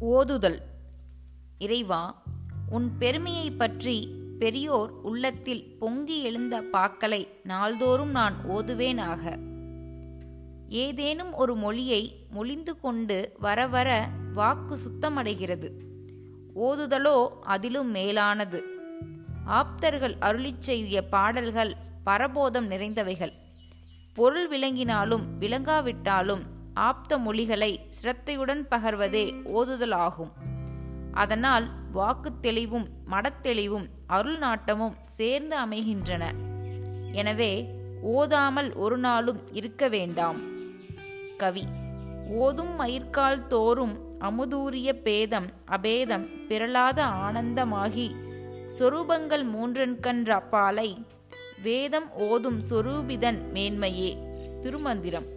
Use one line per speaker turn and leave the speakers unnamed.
ஓதுதல். இறைவா உன் பெருமையைப் பற்றி பெரியோர் உள்ளத்தில் பொங்கி எழுந்த பாக்களை நாள்தோறும் நான் ஓதுவேனாக ஏதேனும் ஒரு மொழியை மொழிந்து கொண்டு வர வர வாக்கு சுத்தமடைகிறது. ஓதுதலோ அதிலும் மேலானது. ஆப்தர்கள் அருளிச் செய்திய பாடல்கள் பரபோதம் நிறைந்தவைகள். பொருள் விளங்கினாலும் விளங்காவிட்டாலும் ஆப்த மொழிகளை சிரத்தையுடன் பகர்வதே ஓதுதலாகும். அதனால் வாக்குத் தெளிவும் மடத்தெளிவும் அருள் நாட்டமும் சேர்ந்து அமைகின்றன. எனவே ஓதாமல் ஒரு நாளும் இருக்க வேண்டாம். கவி ஓதும் மயிர்கால் தோறும் அமுதூரிய பேதம் அபேதம் பிறளாத ஆனந்தமாகி சொரூபங்கள் மூன்றன்கன்ற பாலை வேதம் ஓதும் சொரூபிதன் மேன்மையே. திருமந்திரம்.